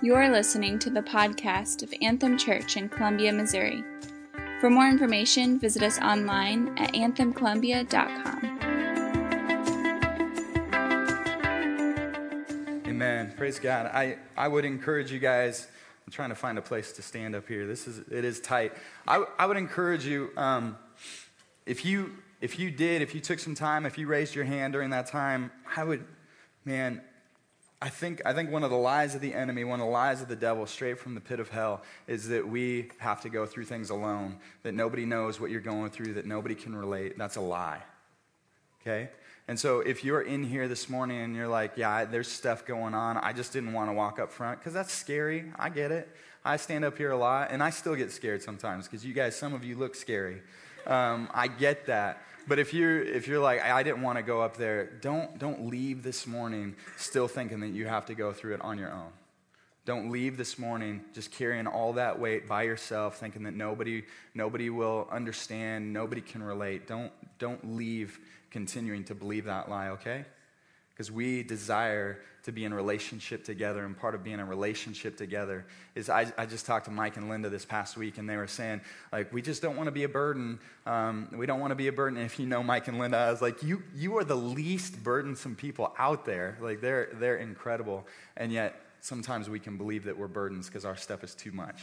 You are listening to the podcast of Anthem Church in Columbia, Missouri. For more information, visit us online at anthemcolumbia.com. Amen. Praise God. I, I would encourage you guys. I'm trying to find a place to stand up here. This is it is tight. I, I would encourage you um, if you if you did if you took some time if you raised your hand during that time I would man I think, I think one of the lies of the enemy, one of the lies of the devil, straight from the pit of hell, is that we have to go through things alone, that nobody knows what you're going through, that nobody can relate. That's a lie. Okay? And so if you're in here this morning and you're like, yeah, there's stuff going on, I just didn't want to walk up front, because that's scary. I get it. I stand up here a lot, and I still get scared sometimes, because you guys, some of you look scary. Um, I get that. But if you're, if you're like, I didn't want to go up there, don't, don't leave this morning still thinking that you have to go through it on your own. Don't leave this morning just carrying all that weight by yourself, thinking that nobody, nobody will understand, nobody can relate. Don't, don't leave continuing to believe that lie, okay? Because we desire to be in relationship together. And part of being in relationship together is I, I, just talked to Mike and Linda this past week, and they were saying, like, we just don't want to be a burden. Um, we don't want to be a burden. And if you know Mike and Linda, I was like, you, you are the least burdensome people out there. Like, they're, they're incredible. And yet, sometimes we can believe that we're burdens because our stuff is too much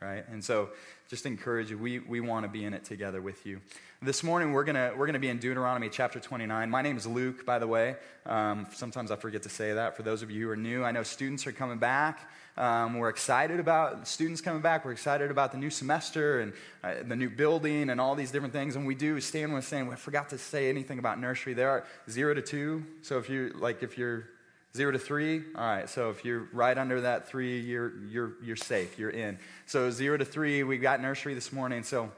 right? And so just encourage you. We, we want to be in it together with you. This morning, we're going we're gonna be in Deuteronomy chapter 29. My name is Luke, by the way. Um, sometimes I forget to say that. For those of you who are new, I know students are coming back. Um, we're excited about students coming back. We're excited about the new semester and uh, the new building and all these different things. And we do, Stan was saying, we forgot to say anything about nursery. There are zero to two. So if you, like, if you're Zero to three? All right, so if you're right under that three, you're, you're, you're safe, you're in. So zero to three, we got nursery this morning, so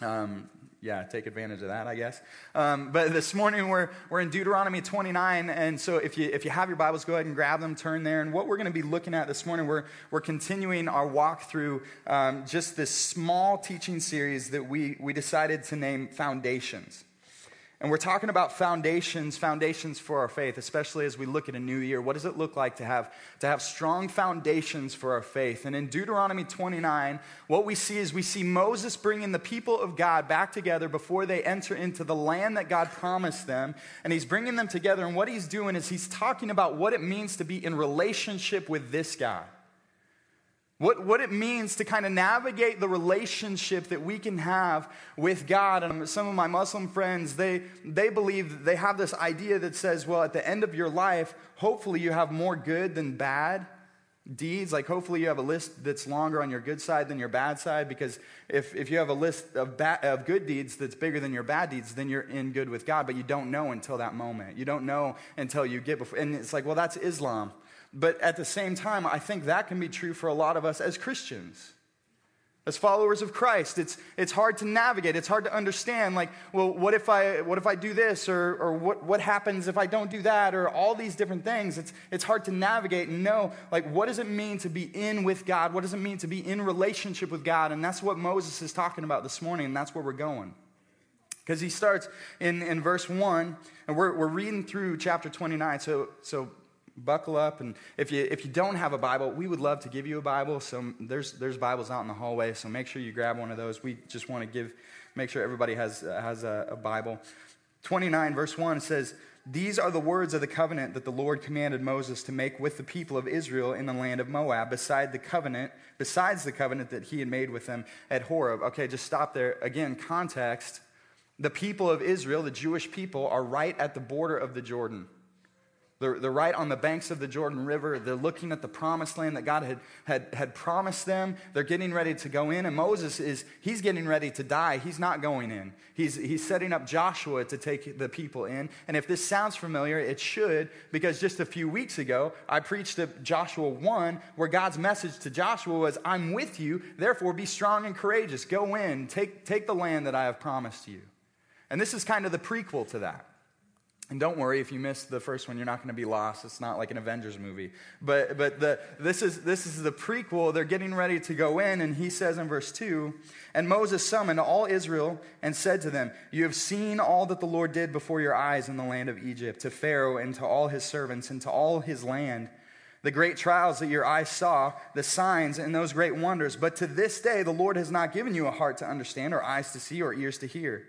um, yeah, take advantage of that, I guess. Um, but this morning we're, we're in Deuteronomy 29, and so if you, if you have your Bibles, go ahead and grab them, turn there. And what we're going to be looking at this morning, we're, we're continuing our walk through um, just this small teaching series that we, we decided to name Foundations. And we're talking about foundations, foundations for our faith, especially as we look at a new year. What does it look like to have, to have strong foundations for our faith? And in Deuteronomy 29, what we see is we see Moses bringing the people of God back together before they enter into the land that God promised them. And he's bringing them together. And what he's doing is he's talking about what it means to be in relationship with this God. What, what it means to kind of navigate the relationship that we can have with God. And some of my Muslim friends, they, they believe, they have this idea that says, well, at the end of your life, hopefully you have more good than bad deeds. Like, hopefully you have a list that's longer on your good side than your bad side. Because if, if you have a list of, ba- of good deeds that's bigger than your bad deeds, then you're in good with God. But you don't know until that moment. You don't know until you get before. And it's like, well, that's Islam. But at the same time, I think that can be true for a lot of us as Christians. As followers of Christ, it's, it's hard to navigate. It's hard to understand, like, well, what if I, what if I do this? Or, or what, what happens if I don't do that? Or all these different things. It's, it's hard to navigate and know, like, what does it mean to be in with God? What does it mean to be in relationship with God? And that's what Moses is talking about this morning, and that's where we're going. Because he starts in, in verse 1, and we're, we're reading through chapter 29. So, so buckle up. And if you, if you don't have a Bible, we would love to give you a Bible. So there's, there's Bibles out in the hallway. So make sure you grab one of those. We just want to give, make sure everybody has, has a, a Bible. 29, verse 1 says, These are the words of the covenant that the Lord commanded Moses to make with the people of Israel in the land of Moab, beside the covenant, besides the covenant that he had made with them at Horeb. Okay, just stop there. Again, context. The people of Israel, the Jewish people, are right at the border of the Jordan. They're, they're right on the banks of the Jordan River. They're looking at the promised land that God had, had, had promised them. They're getting ready to go in. And Moses is, he's getting ready to die. He's not going in. He's, he's setting up Joshua to take the people in. And if this sounds familiar, it should, because just a few weeks ago, I preached to Joshua 1, where God's message to Joshua was, I'm with you, therefore be strong and courageous. Go in, take, take the land that I have promised you. And this is kind of the prequel to that. And don't worry if you missed the first one, you're not going to be lost. It's not like an Avengers movie. But, but the, this, is, this is the prequel. They're getting ready to go in, and he says in verse 2 And Moses summoned all Israel and said to them, You have seen all that the Lord did before your eyes in the land of Egypt, to Pharaoh and to all his servants and to all his land the great trials that your eyes saw, the signs and those great wonders. But to this day, the Lord has not given you a heart to understand, or eyes to see, or ears to hear.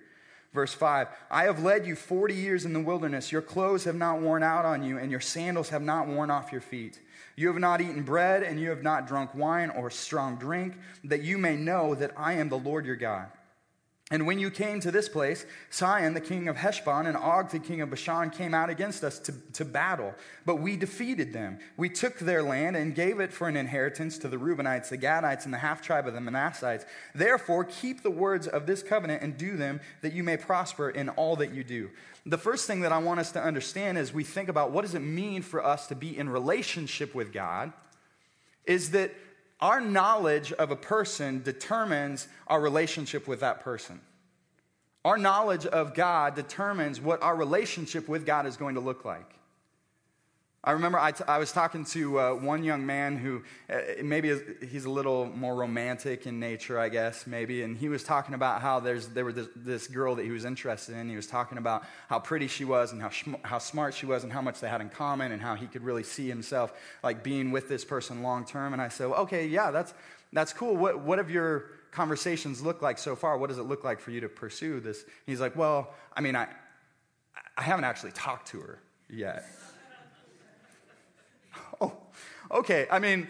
Verse 5 I have led you 40 years in the wilderness. Your clothes have not worn out on you, and your sandals have not worn off your feet. You have not eaten bread, and you have not drunk wine or strong drink, that you may know that I am the Lord your God. And when you came to this place, Sihon, the king of Heshbon, and Og, the king of Bashan, came out against us to, to battle. But we defeated them. We took their land and gave it for an inheritance to the Reubenites, the Gadites, and the half tribe of the Manassites. Therefore, keep the words of this covenant and do them, that you may prosper in all that you do. The first thing that I want us to understand as we think about what does it mean for us to be in relationship with God is that our knowledge of a person determines our relationship with that person. Our knowledge of God determines what our relationship with God is going to look like. I remember I, t- I was talking to uh, one young man who uh, maybe he's a little more romantic in nature, I guess, maybe. And he was talking about how there's, there was this, this girl that he was interested in. He was talking about how pretty she was and how, how smart she was and how much they had in common and how he could really see himself like being with this person long term. And I said, okay, yeah, that's, that's cool. What, what have your conversations looked like so far? What does it look like for you to pursue this? And he's like, well, I mean, I, I haven't actually talked to her yet. Okay. I mean,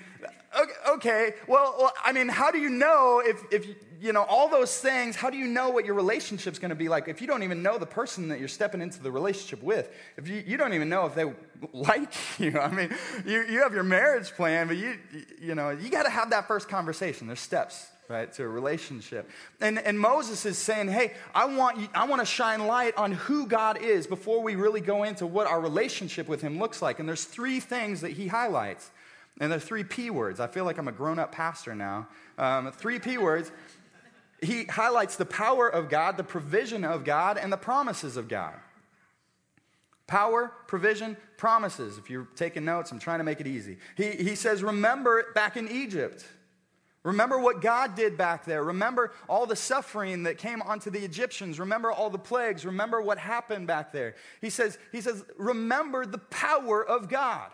okay. Well, well, I mean, how do you know if, if, you know, all those things, how do you know what your relationship's going to be like if you don't even know the person that you're stepping into the relationship with? If you, you don't even know if they like you. I mean, you, you have your marriage plan, but you, you know, you got to have that first conversation. There's steps right, to a relationship. And, and Moses is saying, hey, I want, you, I want to shine light on who God is before we really go into what our relationship with him looks like. And there's three things that he highlights. And they're three P words. I feel like I'm a grown up pastor now. Um, three P words. He highlights the power of God, the provision of God, and the promises of God. Power, provision, promises. If you're taking notes, I'm trying to make it easy. He, he says, Remember back in Egypt. Remember what God did back there. Remember all the suffering that came onto the Egyptians. Remember all the plagues. Remember what happened back there. He says, he says remember the power of God.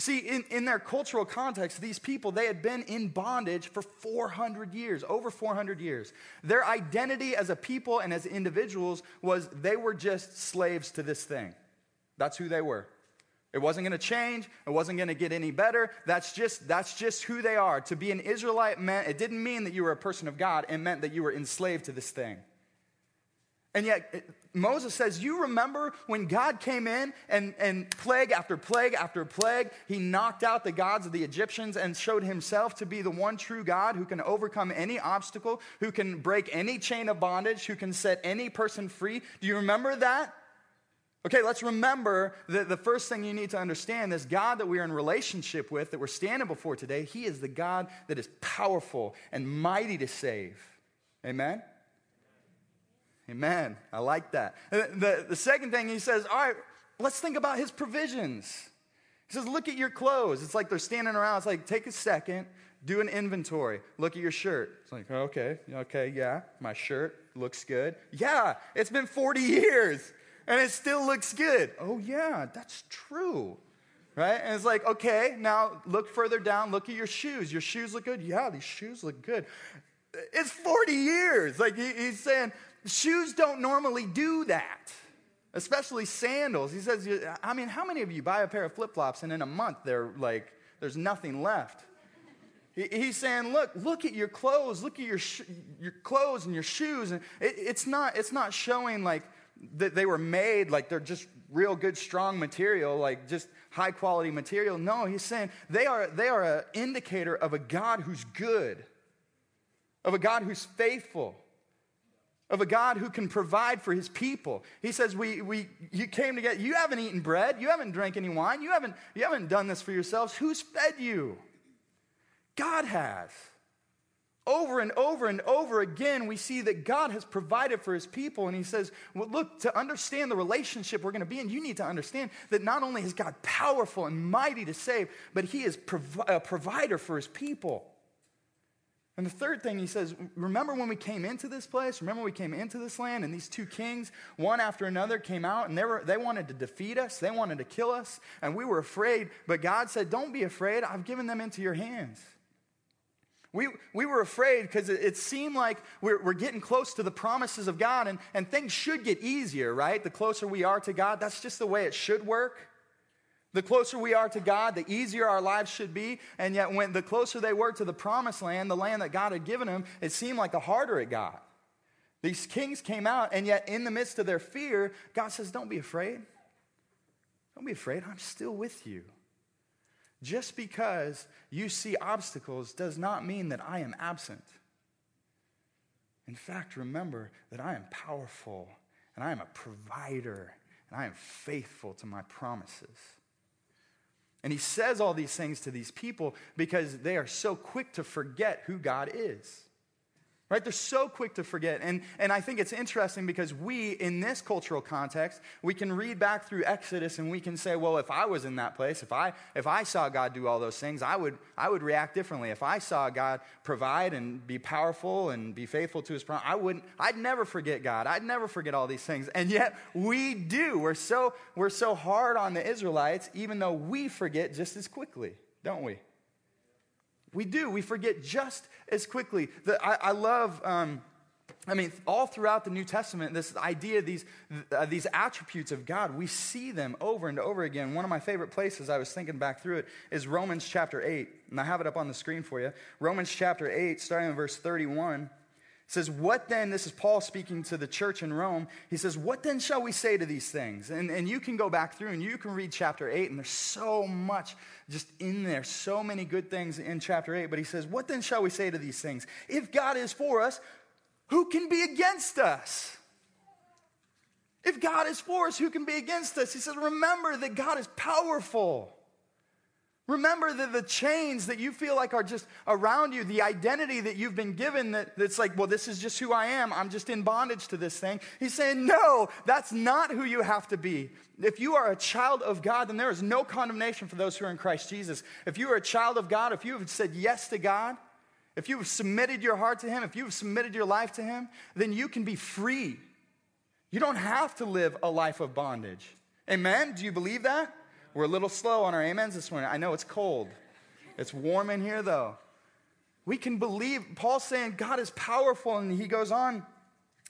See, in, in their cultural context, these people, they had been in bondage for 400 years, over 400 years. Their identity as a people and as individuals was they were just slaves to this thing. That's who they were. It wasn't going to change. It wasn't going to get any better. That's just, that's just who they are. To be an Israelite meant, it didn't mean that you were a person of God. It meant that you were enslaved to this thing. And yet, Moses says, You remember when God came in and, and plague after plague after plague, he knocked out the gods of the Egyptians and showed himself to be the one true God who can overcome any obstacle, who can break any chain of bondage, who can set any person free. Do you remember that? Okay, let's remember that the first thing you need to understand this God that we are in relationship with, that we're standing before today, He is the God that is powerful and mighty to save. Amen? Amen. I like that. Uh, the, the second thing He says, all right, let's think about His provisions. He says, look at your clothes. It's like they're standing around. It's like, take a second, do an inventory. Look at your shirt. It's like, okay, okay, yeah, my shirt looks good. Yeah, it's been 40 years and it still looks good. Oh, yeah, that's true. Right? And it's like, okay, now look further down, look at your shoes. Your shoes look good? Yeah, these shoes look good. It's 40 years. Like he's saying, shoes don't normally do that, especially sandals. He says, I mean, how many of you buy a pair of flip flops and in a month they're like, there's nothing left? He's saying, look, look at your clothes, look at your, sh- your clothes and your shoes. And it, it's, not, it's not showing like, that they were made like they're just real good, strong material, like just high quality material. No, he's saying they are, they are an indicator of a God who's good, of a God who's faithful, of a God who can provide for his people. He says, we, we, You came together, you haven't eaten bread, you haven't drank any wine, you haven't, you haven't done this for yourselves. Who's fed you? God has. Over and over and over again, we see that God has provided for his people. And he says, well, Look, to understand the relationship we're going to be in, you need to understand that not only is God powerful and mighty to save, but he is prov- a provider for his people. And the third thing he says, remember when we came into this place? Remember we came into this land and these two kings, one after another, came out and they, were, they wanted to defeat us. They wanted to kill us. And we were afraid. But God said, Don't be afraid. I've given them into your hands. We, we were afraid because it, it, seemed like we're, we're getting close to the promises of God and, and things should get easier, right? The closer we are to God, that's just the way it should work. The closer we are to God, the easier our lives should be. And yet, when the closer they were to the promised land, the land that God had given them, it seemed like the harder it got. These kings came out, and yet, in the midst of their fear, God says, Don't be afraid. Don't be afraid. I'm still with you. Just because you see obstacles does not mean that I am absent. In fact, remember that I am powerful, and I am a provider, and I am faithful to my promises. And he says all these things to these people because they are so quick to forget who God is. Right? They're so quick to forget. And, and I think it's interesting because we, in this cultural context, we can read back through Exodus and we can say, well, if I was in that place, if I, if I saw God do all those things, I would, I would react differently. If I saw God provide and be powerful and be faithful to his promise, I wouldn't, I'd never forget God. I'd never forget all these things. And yet we do. We're so, we're so hard on the Israelites, even though we forget just as quickly, don't we? We do. We forget just as quickly. The, I, I, love, um, I mean, all throughout the New Testament, this idea, these, uh, these attributes of God, we see them over and over again. One of my favorite places, I was thinking back through it, is Romans chapter 8. And I have it up on the screen for you. Romans chapter 8, starting in verse 31 says, What then? This is Paul speaking to the church in Rome. He says, What then shall we say to these things? And, and you can go back through and you can read chapter 8, and there's so much just in there, so many good things in chapter 8. But he says, What then shall we say to these things? If God is for us, who can be against us? If God is for us, who can be against us? He says, Remember that God is powerful. Remember that the chains that you feel like are just around you, the identity that you've been given that, that's like, well, this is just who I am. I'm just in bondage to this thing. He's saying, no, that's not who you have to be. If you are a child of God, then there is no condemnation for those who are in Christ Jesus. If you are a child of God, if you have said yes to God, if you have submitted your heart to Him, if you have submitted your life to Him, then you can be free. You don't have to live a life of bondage. Amen? Do you believe that? We're a little slow on our amens this morning. I know it's cold. It's warm in here, though. We can believe, Paul's saying God is powerful, and he goes on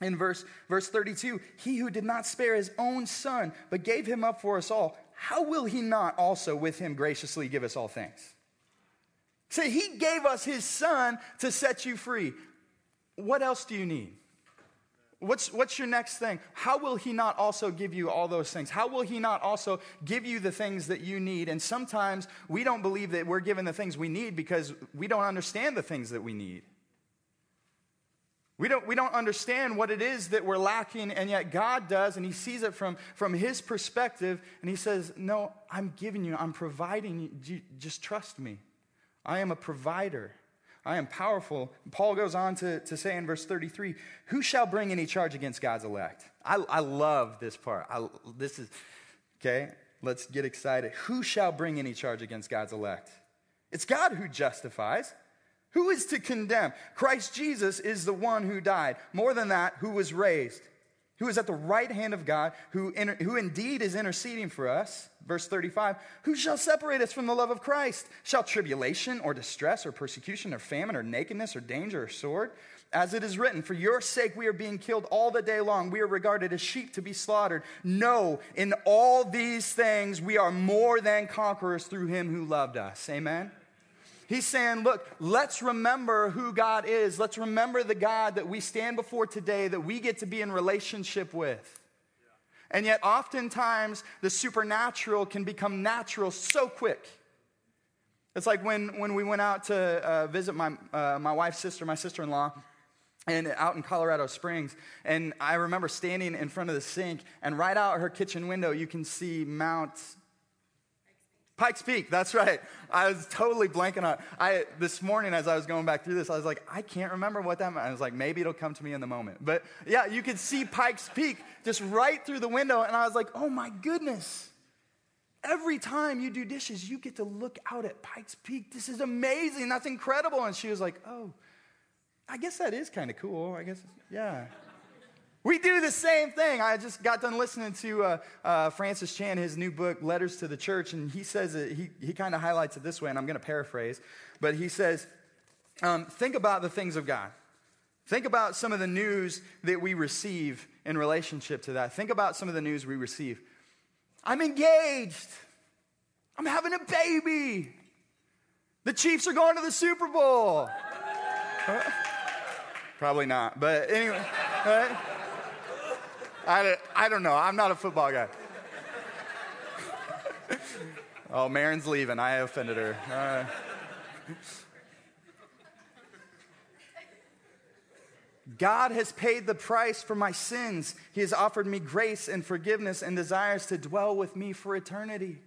in verse, verse 32 He who did not spare his own son, but gave him up for us all, how will he not also with him graciously give us all things? So he gave us his son to set you free. What else do you need? What's, what's your next thing? How will He not also give you all those things? How will He not also give you the things that you need? And sometimes we don't believe that we're given the things we need because we don't understand the things that we need. We don't, we don't understand what it is that we're lacking, and yet God does, and He sees it from, from His perspective, and He says, No, I'm giving you, I'm providing you. Just trust me. I am a provider. I am powerful. Paul goes on to, to say in verse 33 Who shall bring any charge against God's elect? I, I love this part. I, this is, okay, let's get excited. Who shall bring any charge against God's elect? It's God who justifies. Who is to condemn? Christ Jesus is the one who died. More than that, who was raised who is at the right hand of God, who, inter- who indeed is interceding for us. Verse 35 Who shall separate us from the love of Christ? Shall tribulation or distress or persecution or famine or nakedness or danger or sword? As it is written, For your sake we are being killed all the day long. We are regarded as sheep to be slaughtered. No, in all these things we are more than conquerors through him who loved us. Amen. He's saying, look, let's remember who God is. Let's remember the God that we stand before today, that we get to be in relationship with. And yet, oftentimes, the supernatural can become natural so quick. It's like when, when we went out to uh, visit my, uh, my wife's sister, my sister in law, and out in Colorado Springs. And I remember standing in front of the sink, and right out her kitchen window, you can see Mount Pikes Peak, that's right. I was totally blanking on I this morning as I was going back through this, I was like, I can't remember what that meant. I was like, maybe it'll come to me in the moment. But yeah, you could see Pikes Peak just right through the window, and I was like, oh my goodness. Every time you do dishes, you get to look out at Pikes Peak. This is amazing. That's incredible. And she was like, oh, I guess that is kind of cool. I guess, yeah. We do the same thing. I just got done listening to uh, uh, Francis Chan, his new book, Letters to the Church, and he says it, he, he kind of highlights it this way, and I'm going to paraphrase, but he says, um, think about the things of God. Think about some of the news that we receive in relationship to that. Think about some of the news we receive. I'm engaged. I'm having a baby. The Chiefs are going to the Super Bowl. Probably not, but anyway. Right? I, I don't know. I'm not a football guy. oh, Marin's leaving. I offended her. Uh, God has paid the price for my sins. He has offered me grace and forgiveness and desires to dwell with me for eternity.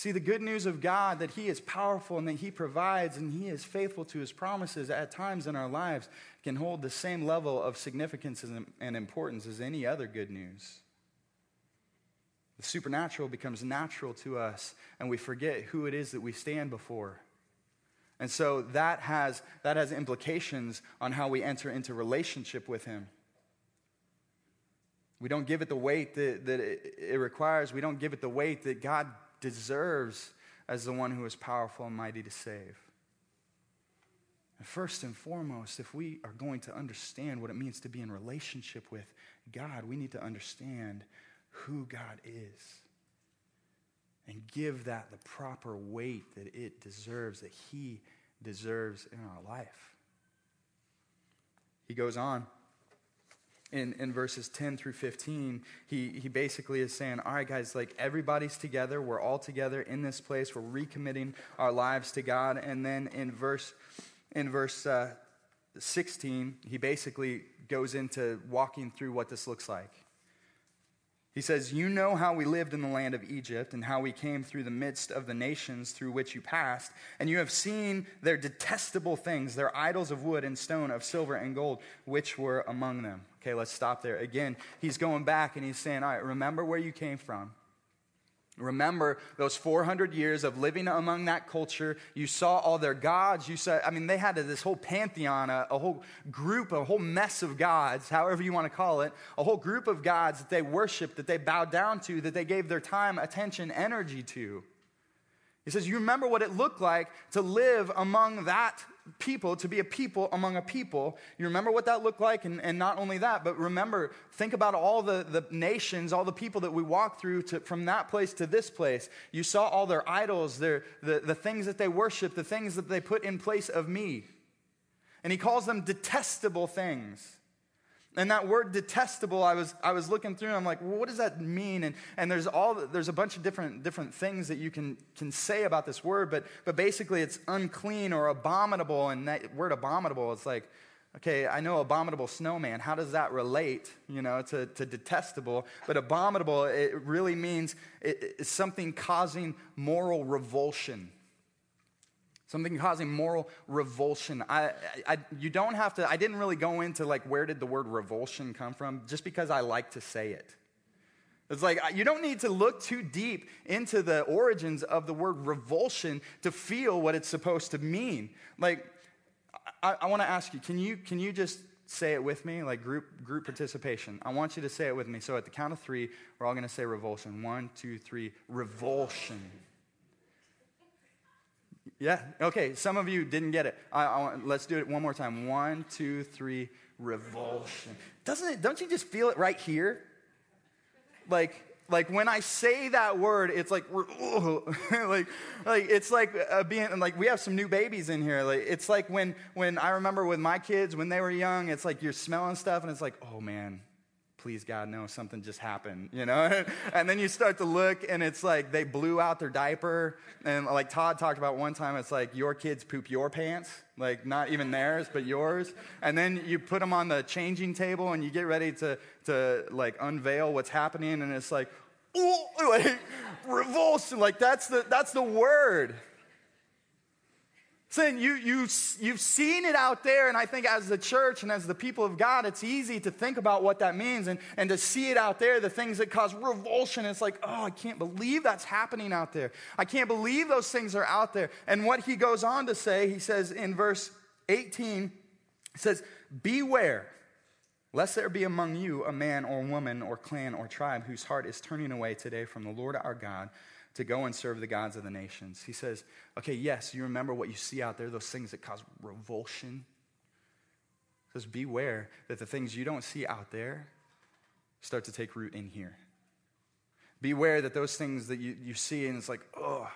See, the good news of God that He is powerful and that He provides and He is faithful to His promises at times in our lives can hold the same level of significance and importance as any other good news. The supernatural becomes natural to us, and we forget who it is that we stand before. And so that has, that has implications on how we enter into relationship with Him. We don't give it the weight that, that it, it requires. We don't give it the weight that God deserves as the one who is powerful and mighty to save. And first and foremost, if we are going to understand what it means to be in relationship with God, we need to understand who God is and give that the proper weight that it deserves, that He deserves in our life. He goes on in, in verses 10 through 15, he, he basically is saying, All right, guys, like everybody's together. We're all together in this place. We're recommitting our lives to God. And then in verse, in verse uh, 16, he basically goes into walking through what this looks like. He says, You know how we lived in the land of Egypt and how we came through the midst of the nations through which you passed, and you have seen their detestable things, their idols of wood and stone, of silver and gold, which were among them. Okay, let's stop there. Again, he's going back and he's saying, All right, remember where you came from. Remember those 400 years of living among that culture. You saw all their gods. You saw, I mean, they had this whole pantheon, a, a, whole group, a whole mess of gods, however you want to call it, a whole group of gods that they worshiped, that they bowed down to, that they gave their time, attention, energy to. He says, You remember what it looked like to live among that people, to be a people among a people. You remember what that looked like? And, and not only that, but remember, think about all the, the nations, all the people that we walked through to, from that place to this place. You saw all their idols, their, the, the things that they worship, the things that they put in place of me. And he calls them detestable things. And that word detestable, I was, I was looking through and I'm like, well, what does that mean? And, and there's, all, there's a bunch of different, different things that you can, can say about this word, but, but basically it's unclean or abominable. And that word abominable, it's like, okay, I know abominable snowman. How does that relate, you know, to, to detestable? But abominable, it really means it, it's something causing moral revulsion something causing moral revulsion. I, I, you don't have to, I didn't really go into like where did the word revulsion come from, just because I like to say it. It's like you don't need to look too deep into the origins of the word revulsion to feel what it's supposed to mean. Like, I, I want to ask you, can you, can you just say it with me, like group, group participation? I want you to say it with me. So at the count of three, we're all going to say revulsion. One, two, three, revulsion. Yeah, okay, some of you didn't get it. I, I, let's do it one more time. One, two, three, revulsion. Doesn't it, don't you just feel it right here? Like, like when I say that word, it's like, like, like it's like uh, being like we have some new babies in here. Like it's like when when I remember with my kids when they were young, it's like you're smelling stuff and it's like, oh man, please God, no, something just happened, you know? and then you start to look and it's like they blew out their diaper. And like Todd talked about one time, it's like your kids poop your pants, like not even theirs, but yours. And then you put them on the changing table and you get ready to, to like unveil what's happening. And it's like, oh, like revulsion. Like that's the, that's the word. Saying you, you, you've seen it out there, and I think as the church and as the people of God, it's easy to think about what that means and, and to see it out there, the things that cause revulsion. It's like, oh, I can't believe that's happening out there. I can't believe those things are out there. And what he goes on to say, he says in verse 18 says, Beware, lest there be among you a man or woman or clan or tribe whose heart is turning away today from the Lord our God to go and serve the gods of the nations. He says, Okay, yes, you remember what you see out there, those things that cause revulsion. He says, Beware that the things you don't see out there start to take root in here. Beware that those things that you, you see and it's like, oh,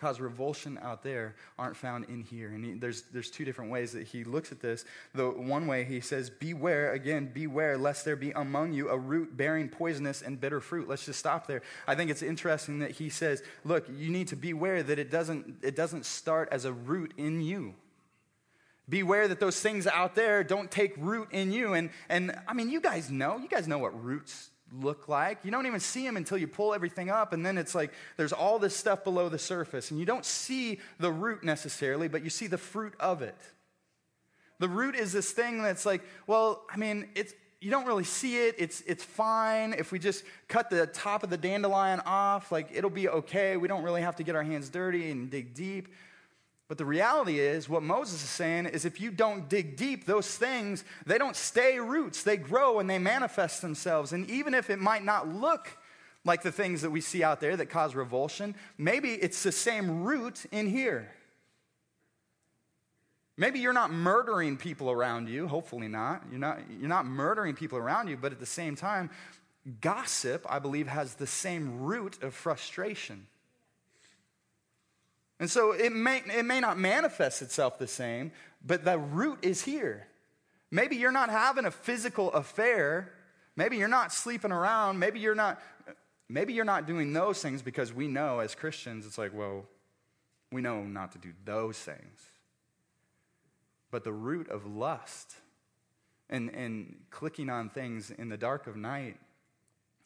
cause revulsion out there aren't found in here. And he, there's, there's two different ways that he looks at this. The one way he says, Beware, again, beware, lest there be among you a root bearing poisonous and bitter fruit. Let's just stop there. I think it's interesting that he says, Look, you need to beware that it doesn't, it doesn't start as a root in you. Beware that those things out there don't take root in you. And, and I mean, you guys know, you guys know what roots look like. You don't even see them until you pull everything up, and then it's like there's all this stuff below the surface, and you don't see the root necessarily, but you see the fruit of it. The root is this thing that's like, well, I mean, it's you don't really see it. It's it's fine if we just cut the top of the dandelion off, like it'll be okay. We don't really have to get our hands dirty and dig deep. But the reality is, what Moses is saying is if you don't dig deep, those things, they don't stay roots. They grow and they manifest themselves. And even if it might not look like the things that we see out there that cause revulsion, maybe it's the same root in here. Maybe you're not murdering people around you, hopefully not. You're not, you're not murdering people around you, but at the same time, gossip, I believe, has the same root of frustration. And so it may, it may not manifest itself the same, but the root is here. Maybe you're not having a physical affair. Maybe you're not sleeping around. Maybe you're not, maybe you're not doing those things because we know as Christians, it's like, well, we know not to do those things. But the root of lust and, and clicking on things in the dark of night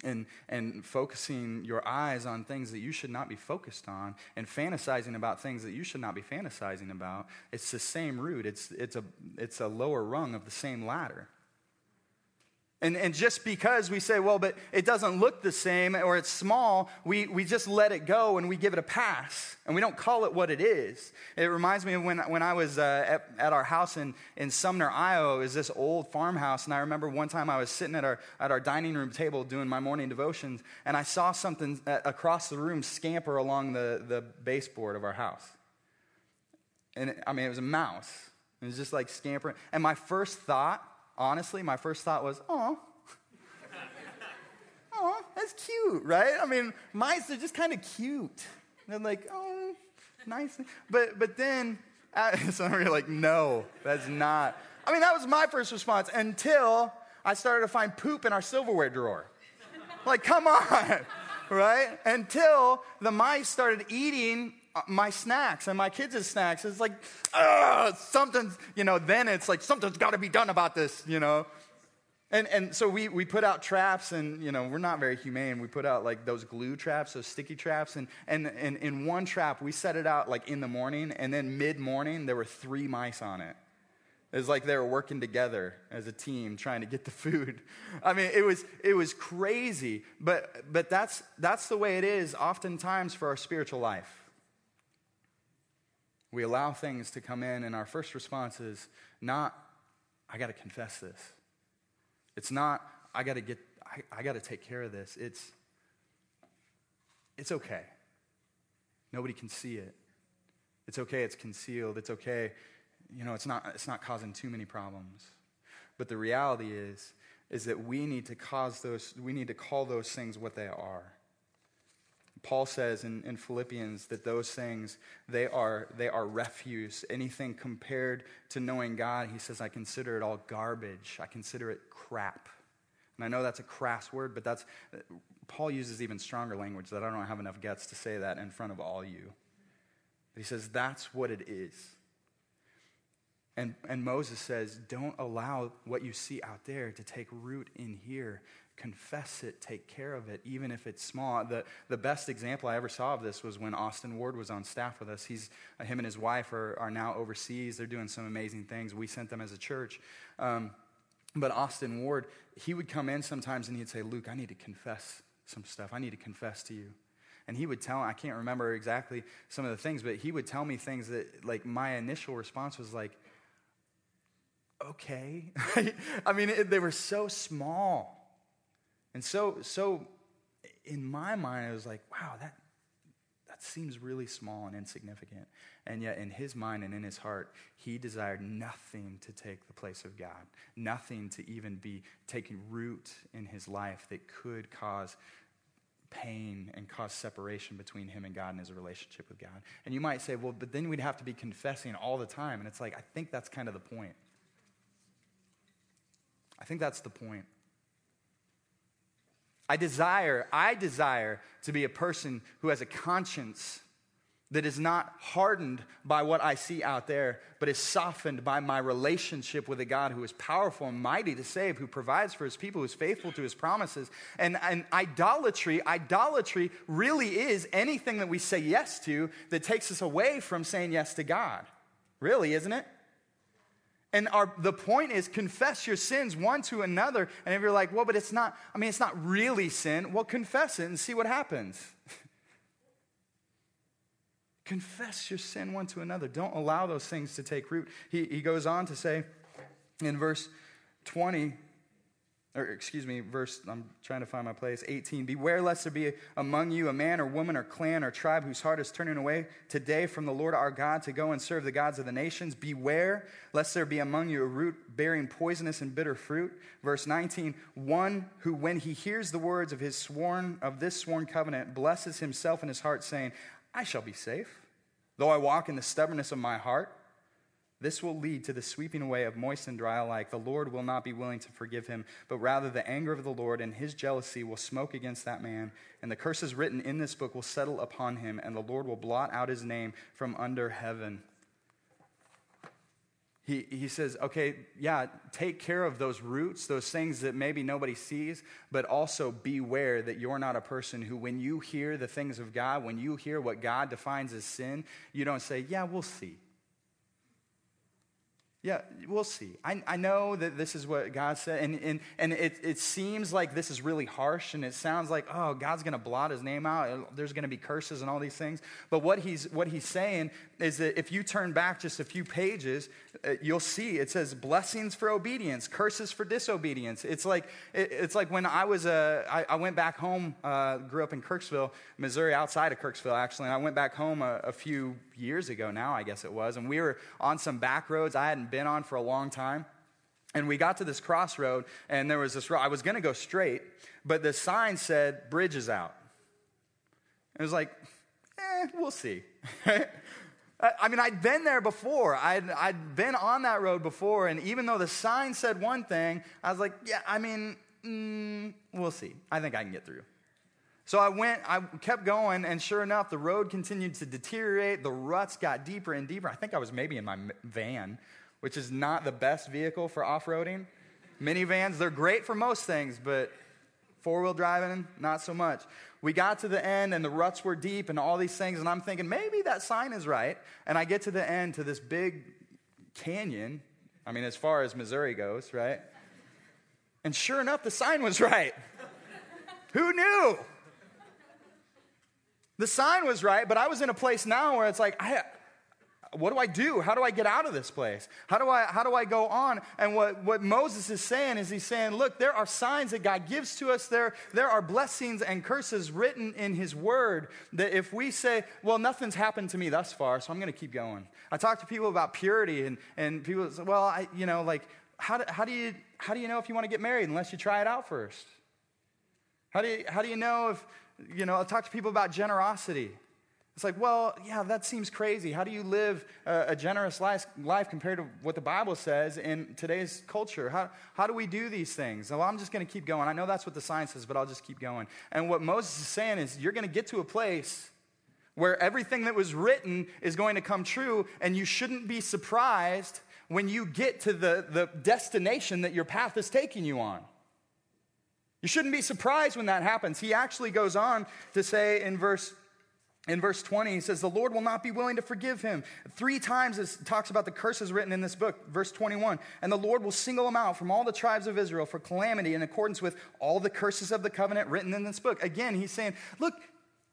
and, and focusing your eyes on things that you should not be focused on and fantasizing about things that you should not be fantasizing about, it's the same root. It's, it's, a, it's a lower rung of the same ladder. And, and just because we say, well, but it doesn't look the same or it's small, we, we just let it go and we give it a pass and we don't call it what it is. It reminds me of when, when I was uh, at, at our house in, in Sumner, Iowa. is this old farmhouse. And I remember one time I was sitting at our, at our dining room table doing my morning devotions and I saw something across the room scamper along the, the baseboard of our house. And it, I mean, it was a mouse. It was just like scampering. And my first thought, honestly, my first thought was, oh, oh, that's cute, right? I mean, mice are just kind of cute. They're like, oh, nice. But, but then, uh, some of you are like, no, that's not. I mean, that was my first response until I started to find poop in our silverware drawer. like, come on, right? Until the mice started eating Uh, my snacks and my kids' snacks. It's like, something's, you know, then it's like, something's got to be done about this, you know. And, and so we, we put out traps, and, you know, we're not very humane. We put out, like, those glue traps, those sticky traps. And, and, and in one trap, we set it out, like, in the morning, and then mid-morning, there were three mice on it. It was like they were working together as a team trying to get the food. I mean, it was, it was crazy, but, but that's, that's the way it is oftentimes for our spiritual life. We allow things to come in, and our first response is not, I got to confess this. It's not, I got to get, I, I got to take care of this. It's, it's okay. Nobody can see it. It's okay, it's concealed. It's okay, you know, it's not, it's not causing too many problems. But the reality is, is that we need to cause those, we need to call those things what they are. Paul says in, in Philippians that those things, they are, they are refuse. Anything compared to knowing God, he says, I consider it all garbage. I consider it crap. And I know that's a crass word, but that's, Paul uses even stronger language that I don't have enough guts to say that in front of all you. But he says, that's what it is. And, and Moses says, don't allow what you see out there to take root in here confess it, take care of it, even if it's small. The, the best example I ever saw of this was when Austin Ward was on staff with us. He's, uh, him and his wife are, are now overseas. They're doing some amazing things. We sent them as a church. Um, but Austin Ward, he would come in sometimes and he'd say, Luke, I need to confess some stuff. I need to confess to you. And he would tell, I can't remember exactly some of the things, but he would tell me things that, like, my initial response was like, okay. I mean, it, they were so small. And so, so in my mind, I was like, wow, that, that seems really small and insignificant. And yet, in his mind and in his heart, he desired nothing to take the place of God, nothing to even be taking root in his life that could cause pain and cause separation between him and God and his relationship with God. And you might say, well, but then we'd have to be confessing all the time. And it's like, I think that's kind of the point. I think that's the point. I desire, I desire to be a person who has a conscience that is not hardened by what I see out there, but is softened by my relationship with a God who is powerful and mighty to save, who provides for his people, who is faithful to his promises. And, and idolatry, idolatry really is anything that we say yes to that takes us away from saying yes to God. Really, isn't it? And our, the point is confess your sins one to another. And if you're like, well, but it's not, I mean, it's not really sin, well, confess it and see what happens. confess your sin one to another. Don't allow those things to take root. He, he goes on to say in verse 20, or excuse me, verse, I'm trying to find my place, 18. Beware lest there be among you a man or woman or clan or tribe whose heart is turning away today from the Lord our God to go and serve the gods of the nations. Beware lest there be among you a root bearing poisonous and bitter fruit. Verse 19. One who, when he hears the words of his sworn, of this sworn covenant, blesses himself in his heart, saying, I shall be safe, though I walk in the stubbornness of my heart. This will lead to the sweeping away of moist and dry alike. The Lord will not be willing to forgive him, but rather the anger of the Lord and his jealousy will smoke against that man. And the curses written in this book will settle upon him, and the Lord will blot out his name from under heaven. He, he says, okay, yeah, take care of those roots, those things that maybe nobody sees, but also beware that you're not a person who, when you hear the things of God, when you hear what God defines as sin, you don't say, yeah, we'll see. Yeah, we'll see. I, I know that this is what God said, and, and, and it, it seems like this is really harsh, and it sounds like, oh, God's going to blot his name out. There's going to be curses and all these things. But what he's, what he's saying is that if you turn back just a few pages, uh, you'll see it says blessings for obedience, curses for disobedience. It's like, it's like when I was, uh, I, I went back home, uh, grew up in Kirksville, Missouri, outside of Kirksville, actually, and I went back home a, a few years ago now, I guess it was, and we were on some back roads. I hadn't been on for a long time. And we got to this crossroad, and there was this road. I was going to go straight, but the sign said, Bridge is out. It was like, eh, we'll see. I mean, I'd been there before. I'd, I'd been on that road before, and even though the sign said one thing, I was like, yeah, I mean, mm, we'll see. I think I can get through. So I went, I kept going, and sure enough, the road continued to deteriorate. The ruts got deeper and deeper. I think I was maybe in my van which is not the best vehicle for off roading. Minivans, they're great for most things, but four wheel driving, not so much. We got to the end and the ruts were deep and all these things, and I'm thinking maybe that sign is right. And I get to the end to this big canyon. I mean, as far as Missouri goes, right? And sure enough, the sign was right. Who knew? The sign was right, but I was in a place now where it's like, I, what do I do? How do I get out of this place? How do I, how do I go on? And what, what Moses is saying is he's saying, look, there are signs that God gives to us. There, there are blessings and curses written in his word that if we say, well, nothing's happened to me thus far, so I'm going to keep going. I talk to people about purity and, and people say, well, I, you know, like, how do, how, do you, how do you know if you want to get married unless you try it out first? How do you, how do you know if, you know, I talk to people about generosity. It's like, well, yeah, that seems crazy. How do you live a, a generous life, life, compared to what the Bible says in today's culture? How, how do we do these things? Well, I'm just going to keep going. I know that's what the science says, but I'll just keep going. And what Moses is saying is, you're going to get to a place where everything that was written is going to come true, and you shouldn't be surprised when you get to the, the destination that your path is taking you on. You shouldn't be surprised when that happens. He actually goes on to say in verse in verse 20, he says, The Lord will not be willing to forgive him. Three times it talks about the curses written in this book. Verse 21, and the Lord will single him out from all the tribes of Israel for calamity in accordance with all the curses of the covenant written in this book. Again, he's saying, Look,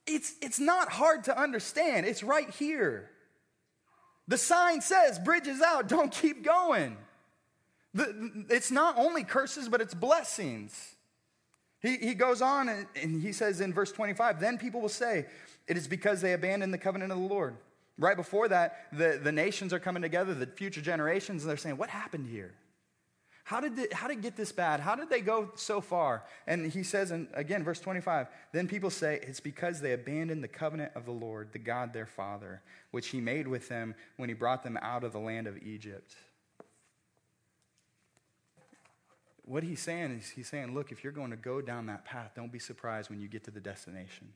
it's, it's not hard to understand. It's right here. The sign says, Bridges out, don't keep going. The, it's not only curses, but it's blessings. He, he goes on and, and he says in verse 25, then people will say, it is because they abandoned the covenant of the Lord. Right before that, the, the nations are coming together, the future generations, and they're saying, What happened here? How did, how did it get this bad? How did they go so far? And he says, in, again, verse 25, then people say, It's because they abandoned the covenant of the Lord, the God their Father, which he made with them when he brought them out of the land of Egypt. What he's saying is, he's saying, Look, if you're going to go down that path, don't be surprised when you get to the destination.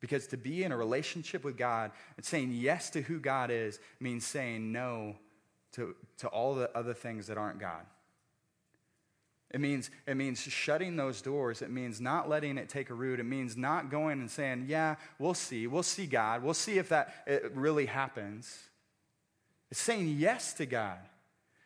Because to be in a relationship with God and saying yes to who God is means saying no to, to all the other things that aren't God. It means, it means shutting those doors. It means not letting it take a root. It means not going and saying, Yeah, we'll see. We'll see God. We'll see if that really happens. It's saying yes to God.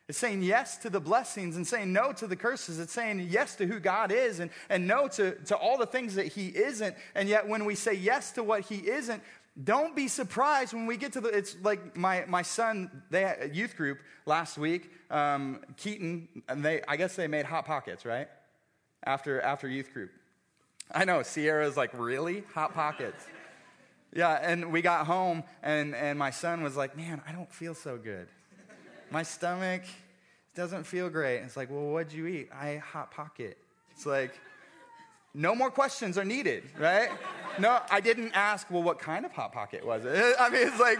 It's saying yes to the blessings and saying no to the curses. It's saying yes to who God is and, and no to, to all the things that He isn't. And yet, when we say yes to what He isn't, don't be surprised when we get to the. It's like my, my son, they youth group last week, um, Keaton, and they, I guess they made Hot Pockets, right? After, after youth group. I know, Sierra's like, really? Hot Pockets. yeah, and we got home, and, and my son was like, man, I don't feel so good my stomach doesn't feel great. It's like, well, what'd you eat? I hot pocket. It's like, no more questions are needed, right? No, I didn't ask, well, what kind of hot pocket was it? I mean, it's like,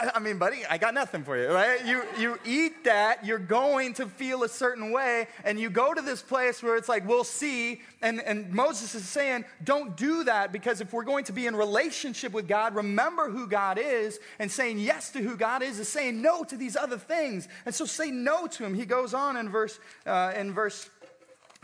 I mean, buddy, I got nothing for you, right? You, you eat that, you're going to feel a certain way, and you go to this place where it's like, we'll see. And, and Moses is saying, don't do that because if we're going to be in relationship with God, remember who God is. And saying yes to who God is is saying no to these other things. And so say no to him. He goes on in verse, uh, in verse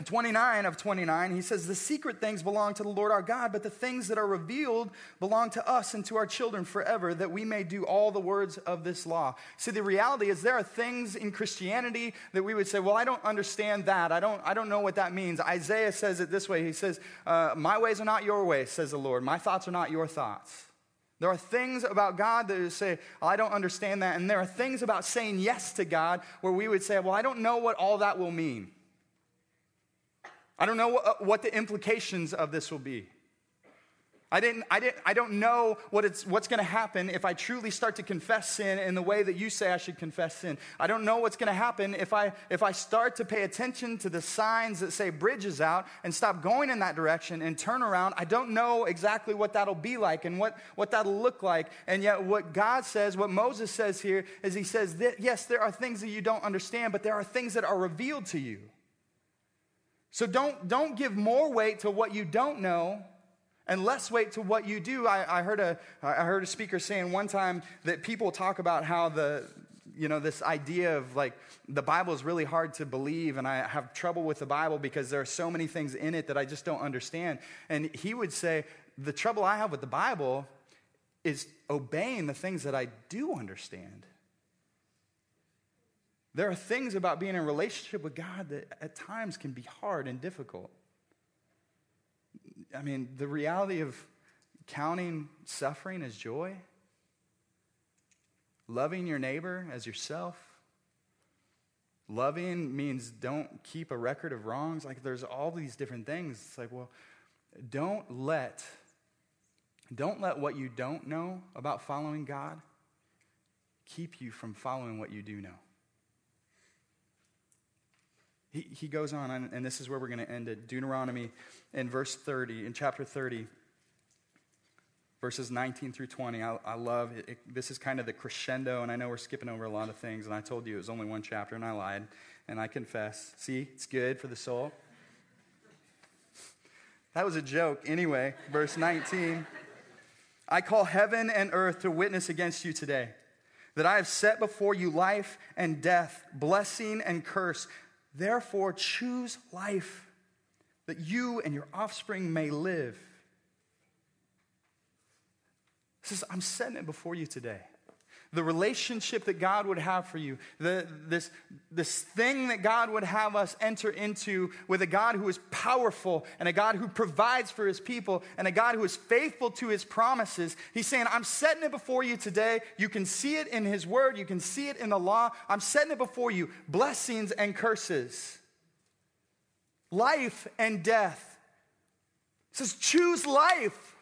29 of 29, he says, The secret things belong to the Lord our God, but the things that are revealed belong to us and to our children forever, that we may do all the words of this law. See, the reality is there are things in Christianity that we would say, Well, I don't understand that. I don't, I don't know what that means. Isaiah says it this way He says, uh, My ways are not your ways, says the Lord. My thoughts are not your thoughts. There are things about God that say, I don't understand that. And there are things about saying yes to God where we would say, Well, I don't know what all that will mean. I don't know what, the implications of this will be. I, didn't, I, didn't, I don't know what it's, what's going to happen if I truly start to confess sin in the way that you say I should confess sin. I don't know what's going to happen if I, if I start to pay attention to the signs that say bridges out and stop going in that direction and turn around. I don't know exactly what that'll be like and what, what that'll look like. And yet, what God says, what Moses says here, is He says that, yes, there are things that you don't understand, but there are things that are revealed to you. So don't, don't give more weight to what you don't know and less weight to what you do. I, I, heard a, I heard a speaker saying one time that people talk about how the, you know, this idea of like the Bible is really hard to believe, and I have trouble with the Bible because there are so many things in it that I just don't understand. And he would say, The trouble I have with the Bible is obeying the things that I do understand. There are things about being in relationship with God that at times can be hard and difficult. I mean, the reality of counting suffering as joy, loving your neighbor as yourself. Loving means don't keep a record of wrongs. Like there's all these different things. It's like, well, don't let don't let what you don't know about following God keep you from following what you do know. He, he goes on, and this is where we're going to end it. Deuteronomy in verse 30, in chapter 30, verses 19 through 20. I, I love it. it. This is kind of the crescendo, and I know we're skipping over a lot of things, and I told you it was only one chapter, and I lied, and I confess. See, it's good for the soul. That was a joke. Anyway, verse 19. I call heaven and earth to witness against you today that I have set before you life and death, blessing and curse. Therefore, choose life that you and your offspring may live. He says, I'm setting it before you today. The relationship that God would have for you, the, this, this thing that God would have us enter into with a God who is powerful and a God who provides for his people and a God who is faithful to his promises. He's saying, I'm setting it before you today. You can see it in his word, you can see it in the law. I'm setting it before you blessings and curses, life and death. He says, choose life.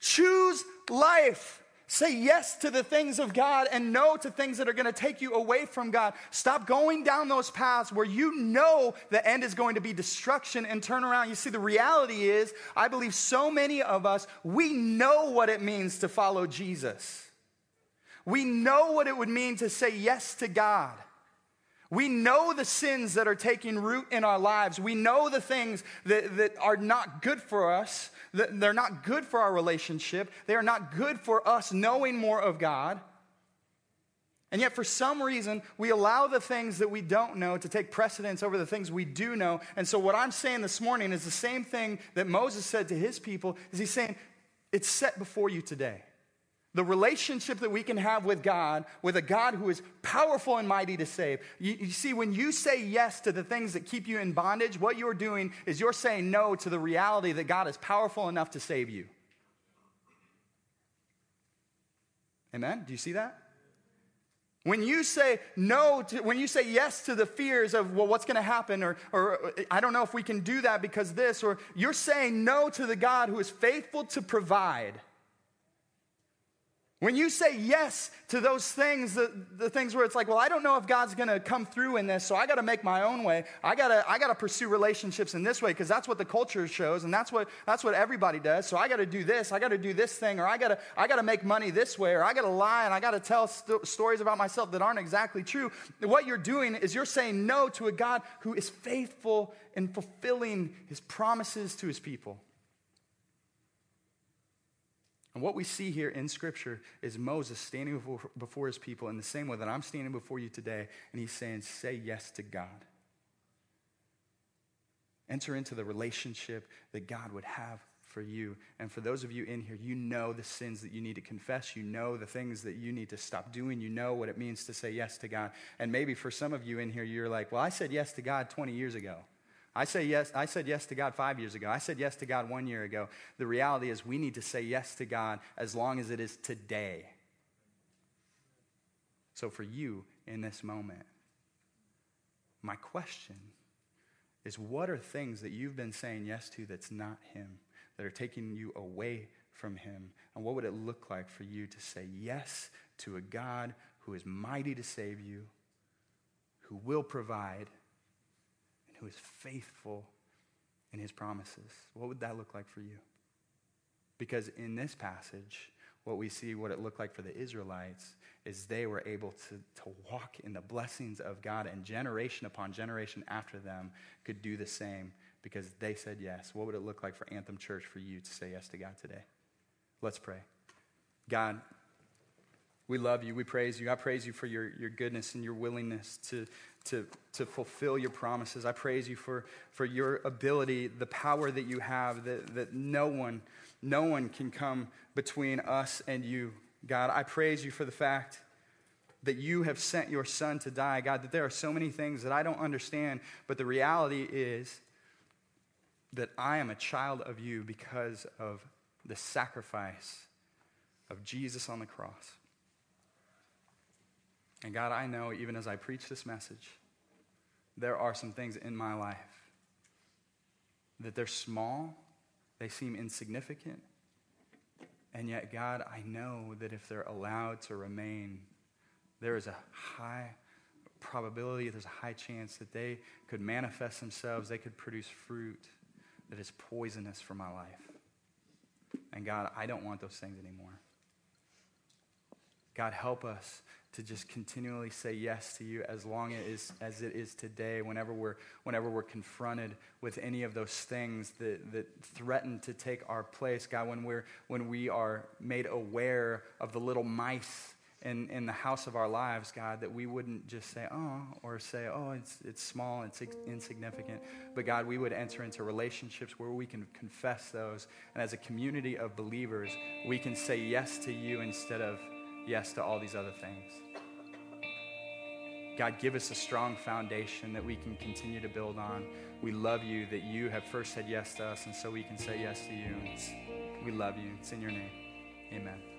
Choose life. Say yes to the things of God and no to things that are going to take you away from God. Stop going down those paths where you know the end is going to be destruction and turn around. You see, the reality is, I believe so many of us, we know what it means to follow Jesus. We know what it would mean to say yes to God. We know the sins that are taking root in our lives. We know the things that, that are not good for us. That they're not good for our relationship. They are not good for us knowing more of God. And yet, for some reason, we allow the things that we don't know to take precedence over the things we do know. And so, what I'm saying this morning is the same thing that Moses said to his people. Is he's saying, "It's set before you today." The relationship that we can have with God, with a God who is powerful and mighty to save. You, you, see, when you say yes to the things that keep you in bondage, what you're doing is you're saying no to the reality that God is powerful enough to save you. Amen? Do you see that? When you say no, to, when you say yes to the fears of, well, what's going to happen, or, or I don't know if we can do that because this, or you're saying no to the God who is faithful to provide when you say yes to those things, the, the things where it's like, well, I don't know if God's going to come through in this, so I got to make my own way. I got to I got to pursue relationships in this way because that's what the culture shows and that's what that's what everybody does. So I got to do this, I got to do this thing or I got to I got to make money this way or I got to lie and I got to tell st- stories about myself that aren't exactly true. What you're doing is you're saying no to a God who is faithful in fulfilling his promises to his people. And what we see here in Scripture is Moses standing before, before, his people in the same way that I'm standing before you today, and he's saying, Say yes to God. Enter into the relationship that God would have for you. And for those of you in here, you know the sins that you need to confess. You know the things that you need to stop doing. You know what it means to say yes to God. And maybe for some of you in here, you're like, Well, I said yes to God 20 years ago. I say yes, I said yes to God five years ago. I said yes to God one year ago. The reality is we need to say yes to God as long as it is today. So for you in this moment, my question is what are things that you've been saying yes to that's not Him, that are taking you away from Him? And what would it look like for you to say yes to a God who is mighty to save you, who will provide? Who is faithful in his promises. What would that look like for you? Because in this passage, what we see, what it looked like for the Israelites, is they were able to, to walk in the blessings of God, and generation upon generation after them could do the same because they said yes. What would it look like for Anthem Church for you to say yes to God today? Let's pray. God, we love you. We praise you. I praise you for your, your goodness and your willingness to, to, to fulfill your promises. I praise you for, for your ability, the power that you have, that, that no one, no one can come between us and you. God, I praise you for the fact that you have sent your son to die. God, that there are so many things that I don't understand, but the reality is that I am a child of you because of the sacrifice of Jesus on the cross. And God, I know even as I preach this message, there are some things in my life that they're small, they seem insignificant. And yet, God, I know that if they're allowed to remain, there is a high probability, there's a high chance that they could manifest themselves, they could produce fruit that is poisonous for my life. And God, I don't want those things anymore. God, help us to just continually say yes to you as long as, as it is today, whenever we're, whenever we're confronted with any of those things that, that threaten to take our place. God, when, we're, when we are made aware of the little mice in, in the house of our lives, God, that we wouldn't just say, oh, or say, oh, it's, it's small, it's insignificant. But God, we would enter into relationships where we can confess those. And as a community of believers, we can say yes to you instead of yes to all these other things. God, give us a strong foundation that we can continue to build on. We love you that you have first said yes to us, and so we can say yes to you. It's, we love you. It's in your name. Amen.